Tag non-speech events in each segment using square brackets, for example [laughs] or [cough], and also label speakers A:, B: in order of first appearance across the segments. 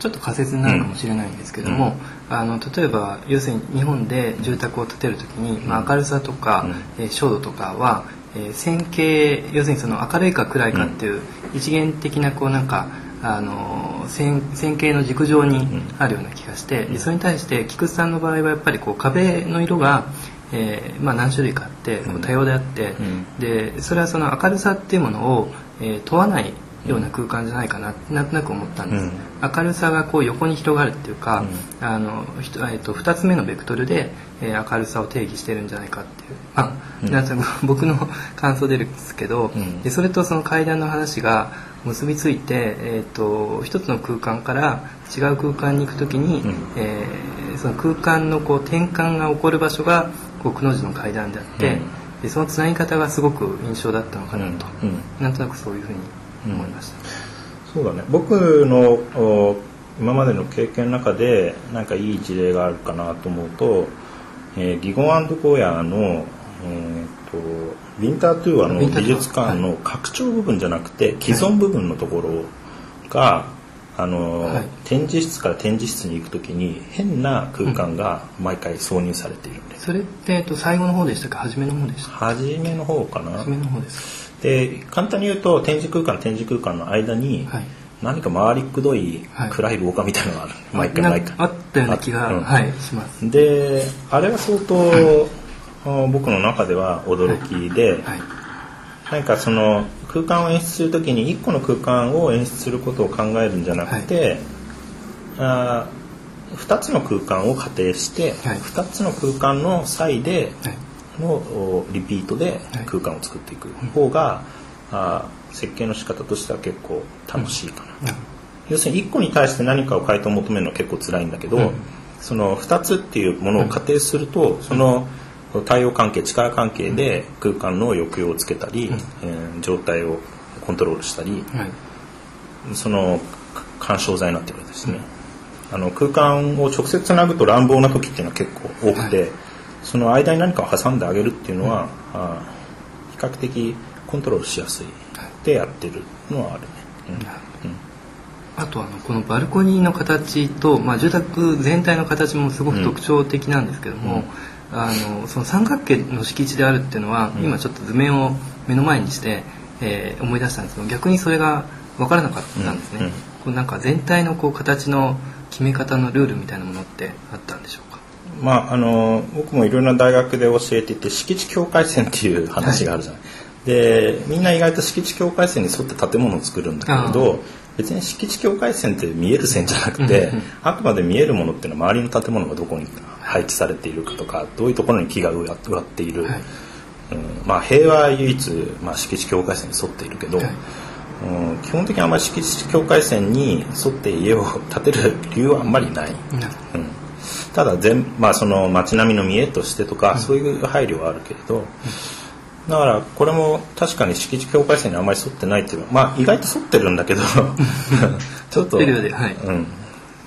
A: ちょっと仮説になるかもしれないんですけども、うん、あの例えば要するに日本で住宅を建てる時に、まあ、明るさとか、うん、えー、照度とかは、えー、線形要するにその明るいか暗いかっていう一元的なこうなんかあの線線形の軸上にあるような気がして、うん、それに対して菊池さんの場合はやっぱりこう壁の色が、えーまあ、何種類かあって多様であって、でそれはその明るさっていうものを、えー、問わないような空間じゃないかななんとなく思ったんです、うん、明るさがこう横に広がるっていうか、うん、あのえー、と2つ目のベクトルで、えー、明るさを定義してるんじゃないかっていう。あ、うん、なんか [laughs] 僕の感想ですけど、でそれとその階段の話が結びついて、えーと、一つの空間から違う空間に行く時に、うん、えー、その空間のこう転換が起こる場所がこうくの字の階段であって、でそのつなぎ方がすごく印象だったのかなと、なんとなくそういうふうに思いました、
B: そうだね。僕の今までの経験の中でなんかいい事例があるかなと思うと、えー、ギゴンゴーヤーの、えーと、ウィンタートゥーはの美術館の拡張部分じゃなくて既存部分のところが、あの、はい、展示室から展示室に行く時に変な空間が毎回挿入されているんで、
A: うん、それって、えっと、最後の方でしたか？初めの方でした？
B: 初めの方か？な
A: 初めの方です
B: で簡単に言うと展示空間展示空間の間に、はい、何か回りくどい暗い廊下みたいなのがある、はい、毎回毎回。
A: あったような気が、うん、はい、します。
B: であれは相当、僕の中では驚きで、はい、何かその空間を演出する時に1個の空間を演出することを考えるんじゃなくて、あ2つの空間を仮定して、はい、2つの空間の際で、のリピートで空間を作っていく。方が、あ設計の仕方としては結構楽しいかな、要するに1個に対して何かを回答を求めるのは結構辛いんだけど、その2つっていうものを仮定すると、その対応関係力関係で空間の抑揚をつけたり、えー、状態をコントロールしたり、その干渉剤になってるわけですね、あの空間を直接つなぐと乱暴な時っていうのは結構多くて、その間に何かを挟んであげるっていうのは、あ比較的コントロールしやすいでやってるのはあるね。うん。
A: あとあのこのバルコニーの形と、まあ、住宅全体の形もすごく特徴的なんですけども、うん、あのその三角形の敷地であるっていうのは、うん、今ちょっと図面を目の前にして、えー、思い出したんですけど逆にそれが分からなかったんですね。うん、こうなんか全体のこう形の決め方のルールみたいなものってあったんでしょうか？
B: まあ、あの僕もいろんな大学で教えていて敷地境界線っていう話があるじゃない、はい、でみんな意外と敷地境界線に沿って建物を作るんだけれど別に敷地境界線って見える線じゃなくて、あくまで見えるものっていうのは周りの建物がどこに配置されているかとかどういうところに木が植わっている、はい、うん、まあ、平和は唯一、まあ、敷地境界線に沿っているけど、はい、うん、基本的にあんまり敷地境界線に沿って家を建てる理由はあんまりない。うんただ全、まあ、その街並みの見えとしてとか、そういう配慮はあるけれど、だからこれも確かに敷地境界線にあまり沿ってないっていうのは、まあ、意外と沿ってるんだけど [laughs] [laughs] ちょっと、はい、うん、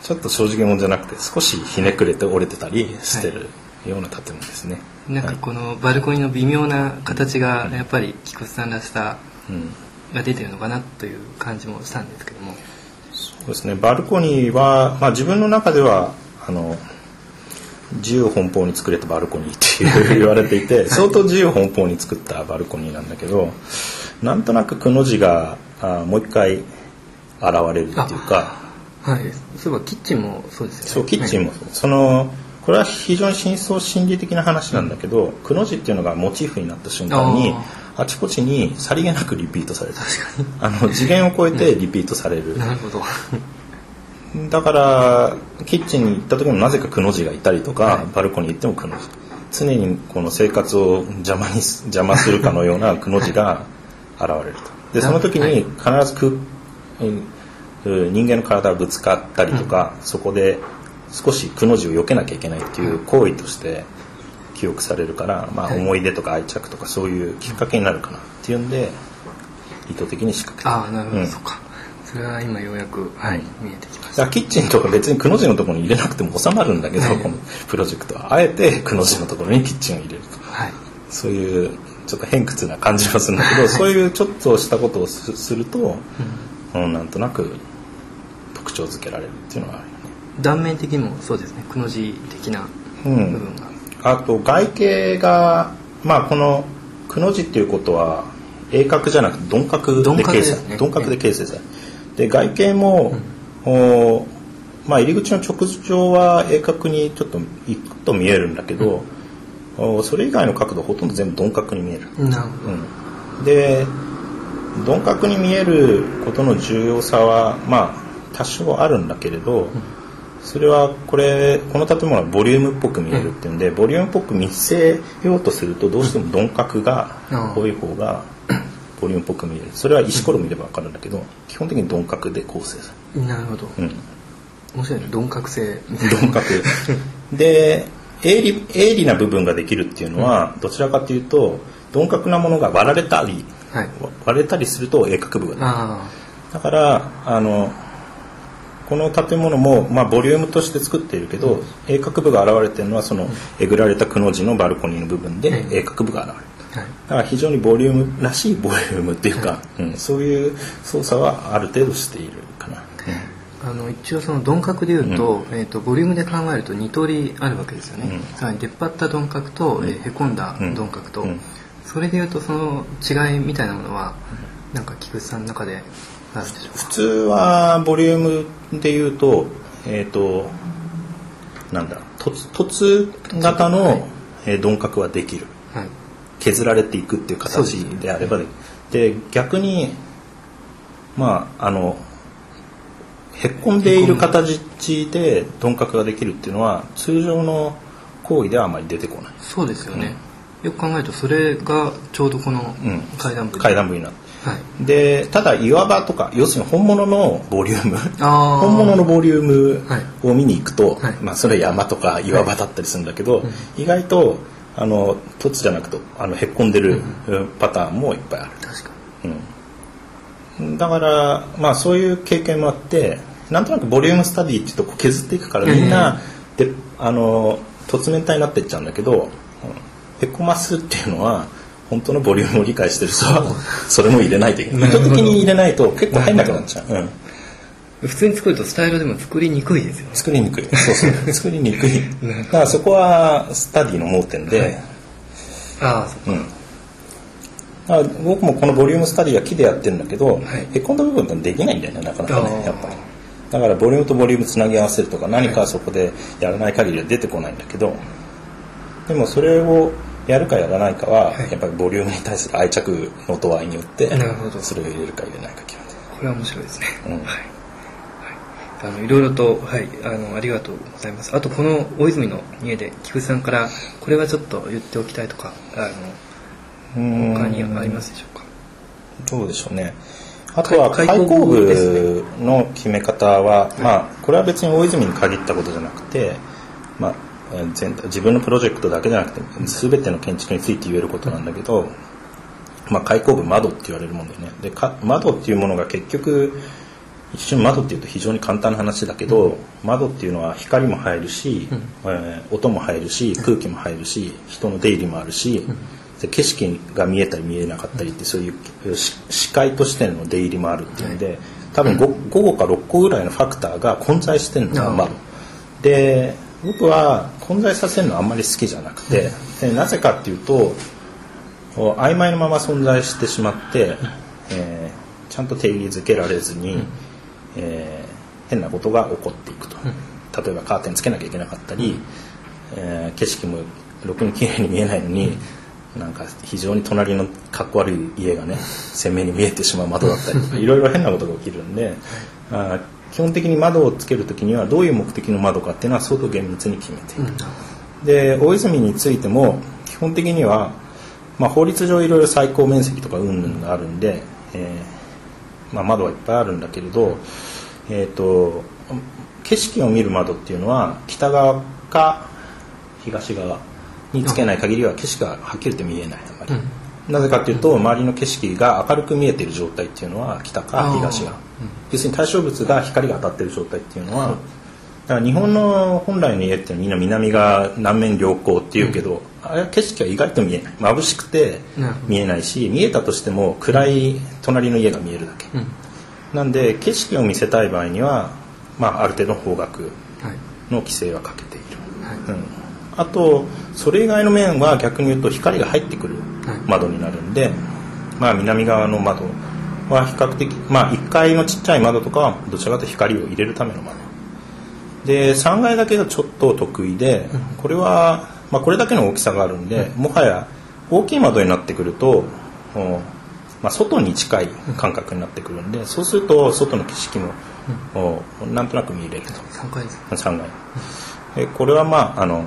B: ちょっと正直者じゃなくて少しひねくれて折れてたりしてるような建物ですね。
A: なんかこのバルコニーの微妙な形がやっぱり菊池さんらしさが出てるのかなという感じもしたんですけども。
B: そうですね。バルコニーは、まあ、自分の中ではあの自由奔放に作れたバルコニーって言われていて [laughs] 相当自由奔放に作ったバルコニーなんだけどなんとなくくの字があもう一回現れるっていうか
A: はい。そういえばキッチンもそうですよね。
B: そうキッチンもそう、はい、そのこれは非常に深層心理的な話なんだけど、うん、くの字っていうのがモチーフになった瞬間にあちこちにさりげなくリピートされるあの次元を超えてリピートされる、[laughs]
A: なるほど
B: だからキッチンに行った時もなぜかくの字がいたりとか、はい、バルコニー行ってもくの字。常にこの生活を邪魔に邪魔するかのようなくの字が現れると。でその時に必ずく、人間の体がぶつかったりとか、うん、そこで少しくの字を避けなきゃいけないっていう行為として記憶されるから、まあ、思い出とか愛着とかそういうきっかけになるかなっていうんで意図的に仕掛け
A: た。ああなるほど、うん、そうかそれは今ようやく、はい、見えてきま
B: した。キッチンとか別にくの字のところに入れなくても収まるんだけど、はい、このプロジェクトは。あえてくの字のところにキッチンを入れると、はい、そういうちょっと偏屈な感じがするんだけど、はい、そういうちょっとしたことをすると、うん、なんとなく特徴づけられるっていうのはあるよね。
A: 断面的にもそうですね。くの字的な部分が、
B: うん、あと外形がまあこのくの字っていうことは鋭角じゃなくて鈍角で形成鈍角、ね、で形成されで外形も、うん、おまあ入り口の直上は鋭角にちょっといくと見えるんだけど、うん、それ以外の角度ほとんど全部鈍角に見える。うん、で鈍角に見えることの重要さはまあ多少あるんだけれど、それはこれこの建物はボリュームっぽく見えるっていうんで、ボリュームっぽく見せようとするとどうしても鈍角が多い方がボリュームっぽく見える。それは石ころ見れば分かるんだけど基本的に鈍角で構成さ
A: れる。なるほど、うん、面白いね。鈍角性。
B: 鈍角 [laughs] で鋭利鋭利な部分ができるっていうのは、どちらかというと鈍角なものが割られたり、はい、割れたりすると鋭角部がだからあのこの建物も、まあ、ボリュームとして作っているけど、鋭角部が現れてるのはそのえぐられたくの字のバルコニーの部分で鋭角部が現れる、はい、だから非常にボリュームらしいボリュームっていうか、はい、うん、そういう操作はある程度しているかな。
A: あの一応その鈍角でいうと,、えーと、ボリュームで考えると2通りあるわけですよね、うん、さらに出っ張った鈍角と、うん、えー、へこんだ鈍角と、それでいうとその違いみたいなものは、なんか菊池さんの中で
B: 普通はボリュームでいうとえっ、ー、となんだ凸凸型の鈍角はできる、はい、削られていくっていう形であればで,、で逆にまああのへっこんでいる形で鈍角ができるっていうのは通常の行為ではあまり出てこない。
A: そうですよね、うん、よく考えるとそれがちょうどこの階段部、
B: うん、階段部になってはい、でただ岩場とか要するに本物のボリューム本物のボリュームを見に行くと、はい、まあ、それは山とか岩場だったりするんだけど、はい、意外とあの凸じゃなくてあのへっこんでるパターンもいっぱいある。
A: 確か
B: に、うん、だからまあそういう経験もあってなんとなくボリュームスタディっていうとこう削っていくからみんな、であの凸面体になっていっちゃうんだけどへこますっていうのは本当のボリュームを理解してる人はそれも入れないといけない。意図的に入れないと結構入んなくなっちゃう、うん
A: 普通に作るとスタイルでも作りにくいですよね。
B: 作りにくい。そうそう。作りにくい。だからそこはスタディの盲点で、はい、
A: ああそ
B: うか、うん、僕もこのボリュームスタディは木でやってるんだけど、はい、へこんだ部分ってできないんだよねなかなかねやっぱり。だからボリュームとボリュームつなぎ合わせるとか何かそこでやらない限りは出てこないんだけどでもそれをやるかやらないかは、やっぱりボリュームに対する愛着の度合いによってそれを入れるか入れないか決まって
A: これは面白いですね、うん、はいあのいろいろと、はい、あのありがとうございます。あとこの大泉の家で菊池さんからこれはちょっと言っておきたいとかあの他にありますでしょうか？
B: どうでしょうね。あとは開口部の決め方は、まあこれは別に大泉に限ったことじゃなくて、まあ、全自分のプロジェクトだけじゃなくて全ての建築について言えることなんだけど、まあ、開口部窓って言われるもんだよね。で窓っていうものが結局一瞬窓っていうと非常に簡単な話だけど、うん、窓っていうのは光も入るし、うん、えー、音も入るし空気も入るし人の出入りもあるし、うん、景色が見えたり見えなかったりってそういう視界としての出入りもあるっていうので多分 5, 5個か6個ぐらいのファクターが混在してるのが窓。で僕は混在させるのはあんまり好きじゃなくて、でなぜかっていうと曖昧なまま存在してしまって、えー、ちゃんと定義づけられずに、えー、変なことが起こっていくと。例えばカーテンつけなきゃいけなかったり、えー、景色もろくに綺麗に見えないのに、なんか非常に隣のかっこ悪い家がね鮮明に見えてしまう窓だったりとかいろいろ変なことが起きるんで、あ基本的に窓をつける時にはどういう目的の窓かっていうのは相当厳密に決めている、うん、で大泉についても基本的には、まあ、法律上いろいろ最高面積とか云々があるんで、えーまあ、窓はいっぱいあるんだけれど、えーと、景色を見る窓っていうのは北側か東側につけない限りは景色がはっきり言って見えないあまり。うん。なぜかというと周りの景色が明るく見えている状態っていうのは北か東が、要するに対象物が光が当たっている状態っていうのは、だから日本の本来の家ってみんな南が南面良好っていうけど、あれは景色は意外と見えない。眩しくて見えないし見えたとしても暗い隣の家が見えるだけ、なんで景色を見せたい場合にはまあ、ある程度の方角の規制はかけている、はい、うん、あとそれ以外の面は逆に言うと光が入ってくる窓になるんで、まあ、南側の窓は比較的、まあ、1階のちっちゃい窓とかはどちらかというと光を入れるための窓で3階だけがちょっと得意でこれは、まあ、これだけの大きさがあるんでもはや大きい窓になってくるとまあ、外に近い感覚になってくるんでそうすると外の景色も、なんとなく見れると。
A: 3階です。
B: 3階。でこれはまああの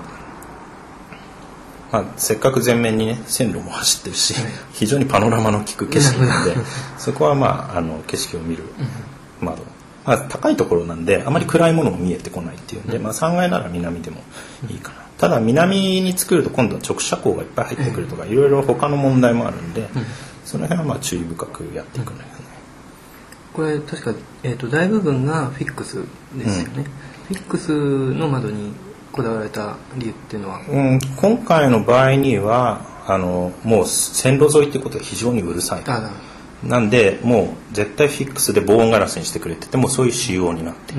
B: まあ、せっかく前面にね線路も走ってるし、非常にパノラマの効く景色なのでそこはまああの景色を見る窓、まあ、高いところなんであまり暗いものも見えてこないっていうん。で、まあ、3階なら南でもいいかな。ただ南に作ると今度は直射光がいっぱい入ってくるとかいろいろ他の問題もあるんで、その辺はまあ注意深くやっていくんだけどね、
A: これ確か、えーと、大部分がフィックスですよね、フィックスの窓にこだわられた理由っていうのは、
B: うん、今回の場合にはあのもう線路沿いってことは非常にうるさいなんでもう絶対フィックスで防音ガラスにしてくれててもそういう仕様になって。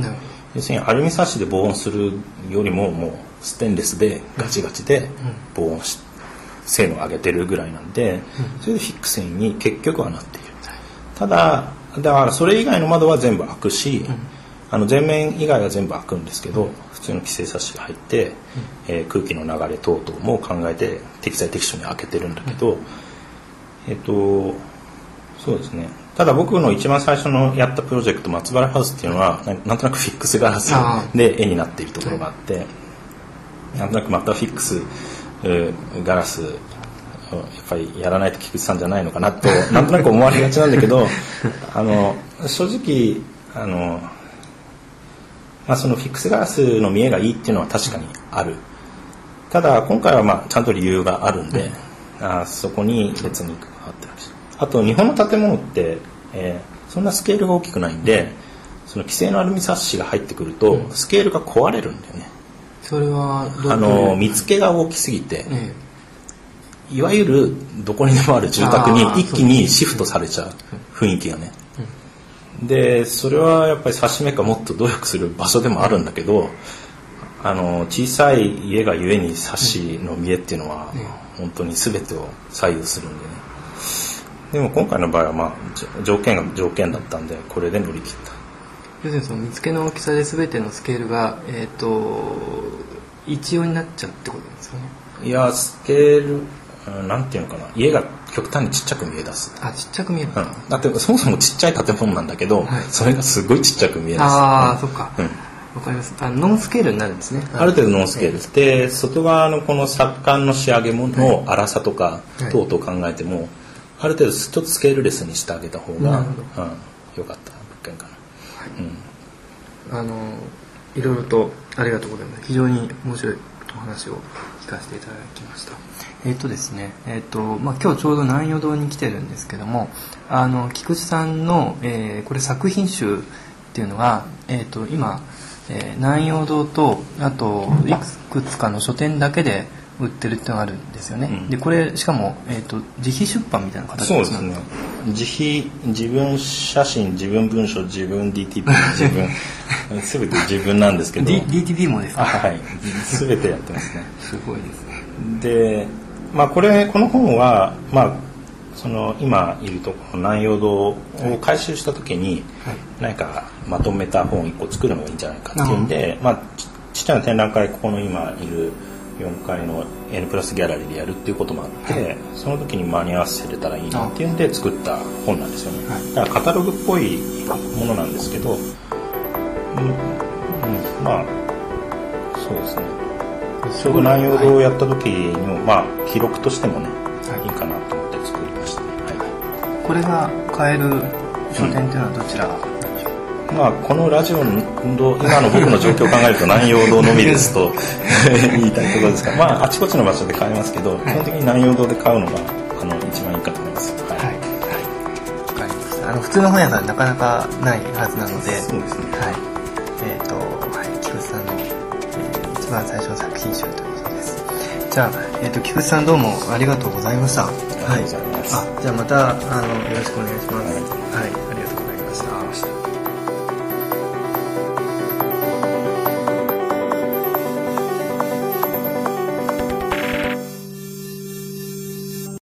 B: 要するにアルミサッシで防音するよりももうステンレスでガチガチで防音し、性能を上げてるぐらいなんで、それでフィックスに結局はなっている。ただだからそれ以外の窓は全部開くし、あの前面以外は全部開くんですけど普通の規制サッシが入って、えー、空気の流れ等々も考えて適材適所に開けてるんだけど、えっ、とそうですね。ただ僕の一番最初のやったプロジェクト松原ハウスっていうのはなんとなくフィックスガラスで絵になっているところがあってなんとなくまたフィックスガラスやっぱりやらないと菊池さんじゃないのかなと [laughs] なんとなく思われがちなんだけどあの正直あのまあ、そのフィックスガラスの見えがいいっていうのは確かにある。ただ今回はまあちゃんと理由があるんで、うん、あそこに別に関わってるあと日本の建物って、えー、そんなスケールが大きくないんでその規制のアルミサッシが入ってくると、うん、スケールが壊れるんだよね。
A: それは
B: あの見つけが大きすぎて、ええ、いわゆるどこにでもある住宅に一気にシフトされちゃう雰囲気がね、でそれはやっぱり指し目かもっと努力する場所でもあるんだけどあの小さい家がゆえにサしの見えっていうのは、本当に全てを左右するんでねでも今回の場合はまあ条件が条件だったんでこれで乗り切った。
A: 要するにその見つけの大きさで全てのスケールが、えーと、一様になっちゃうってことですかね。
B: いやスケールなんていうのかな。家が極端にちっちゃく見え出す。
A: あちっちゃく見える、
B: うん、だってそもそもちっちゃい建物なんだけど、はい、それがすごいちっちゃく見え出す。
A: ああ、うん、そっか、うん。わかります。あノンスケールになるんですね。
B: ある程度ノンスケールで外側のこの作管の仕上げもの粗さとか等々考えても、はい、ある程度ちょっとスケールレスにしてあげた方が、うん、よかった物件かな、
A: はい、うん、あのいろいろとありがとうございます。非常に面白いお話を聞かせていただきました。えっ、ー、とですね、えっ、ー、とまあ、今日ちょうど南陽堂に来てるんですけどもあの菊池さんの、えー、これ作品集っていうのが、えっと今、え南陽堂とあといくつかの書店だけで売ってるっていうのがあるんですよね、うん、でこれしかも、えーと、自費出版みたいな形
B: そうですね。自費自分写真自分文書自分 DTP [laughs] 自分全て自分なんですけど、
A: D、DTP もですか？
B: はい。全てやってますね。
A: すごいです
B: ね。でまあこれこの本はまあその今いるところ南陽堂を回収した時に、何かまとめた本1個作るのがいいんじゃないかっていうんで、まあ、ちっちゃな展覧会ここの今いる4階の N プラスギャラリーでやるっていうこともあって、はい、その時に間に合わせれたらいいなっていうんで作った本なんですよね、はい、だからカタログっぽいものなんですけど、うん、うん、まあそうですね。ちょうど南陽堂をやった時にも、まあ記録としてもね、はい、いいかなと思って作りましたね、は
A: い、これが買える書店っていうのはどちら、うん
B: まあ、このラジオの今の僕の状況を考えると南陽堂のみですと [laughs] 言いたいところですが、まあ、あちこちの場所で買えますけど、基本的に南陽堂で買うのがあの一番いいかと思います。はい。はい。
A: わ、かりました。あの、普通の本屋さんなかなかないはずなので、
B: そうですね。はい。
A: えっ、ー、と、はい、菊池さんの、えー、一番最初の作品集ということです。じゃあ、えっ、ー、と、菊池さんどうもありがとうございました。
B: はい。ありがとうございます。
A: あ、じゃあまた、あの、よろしくお願いします。はい、はい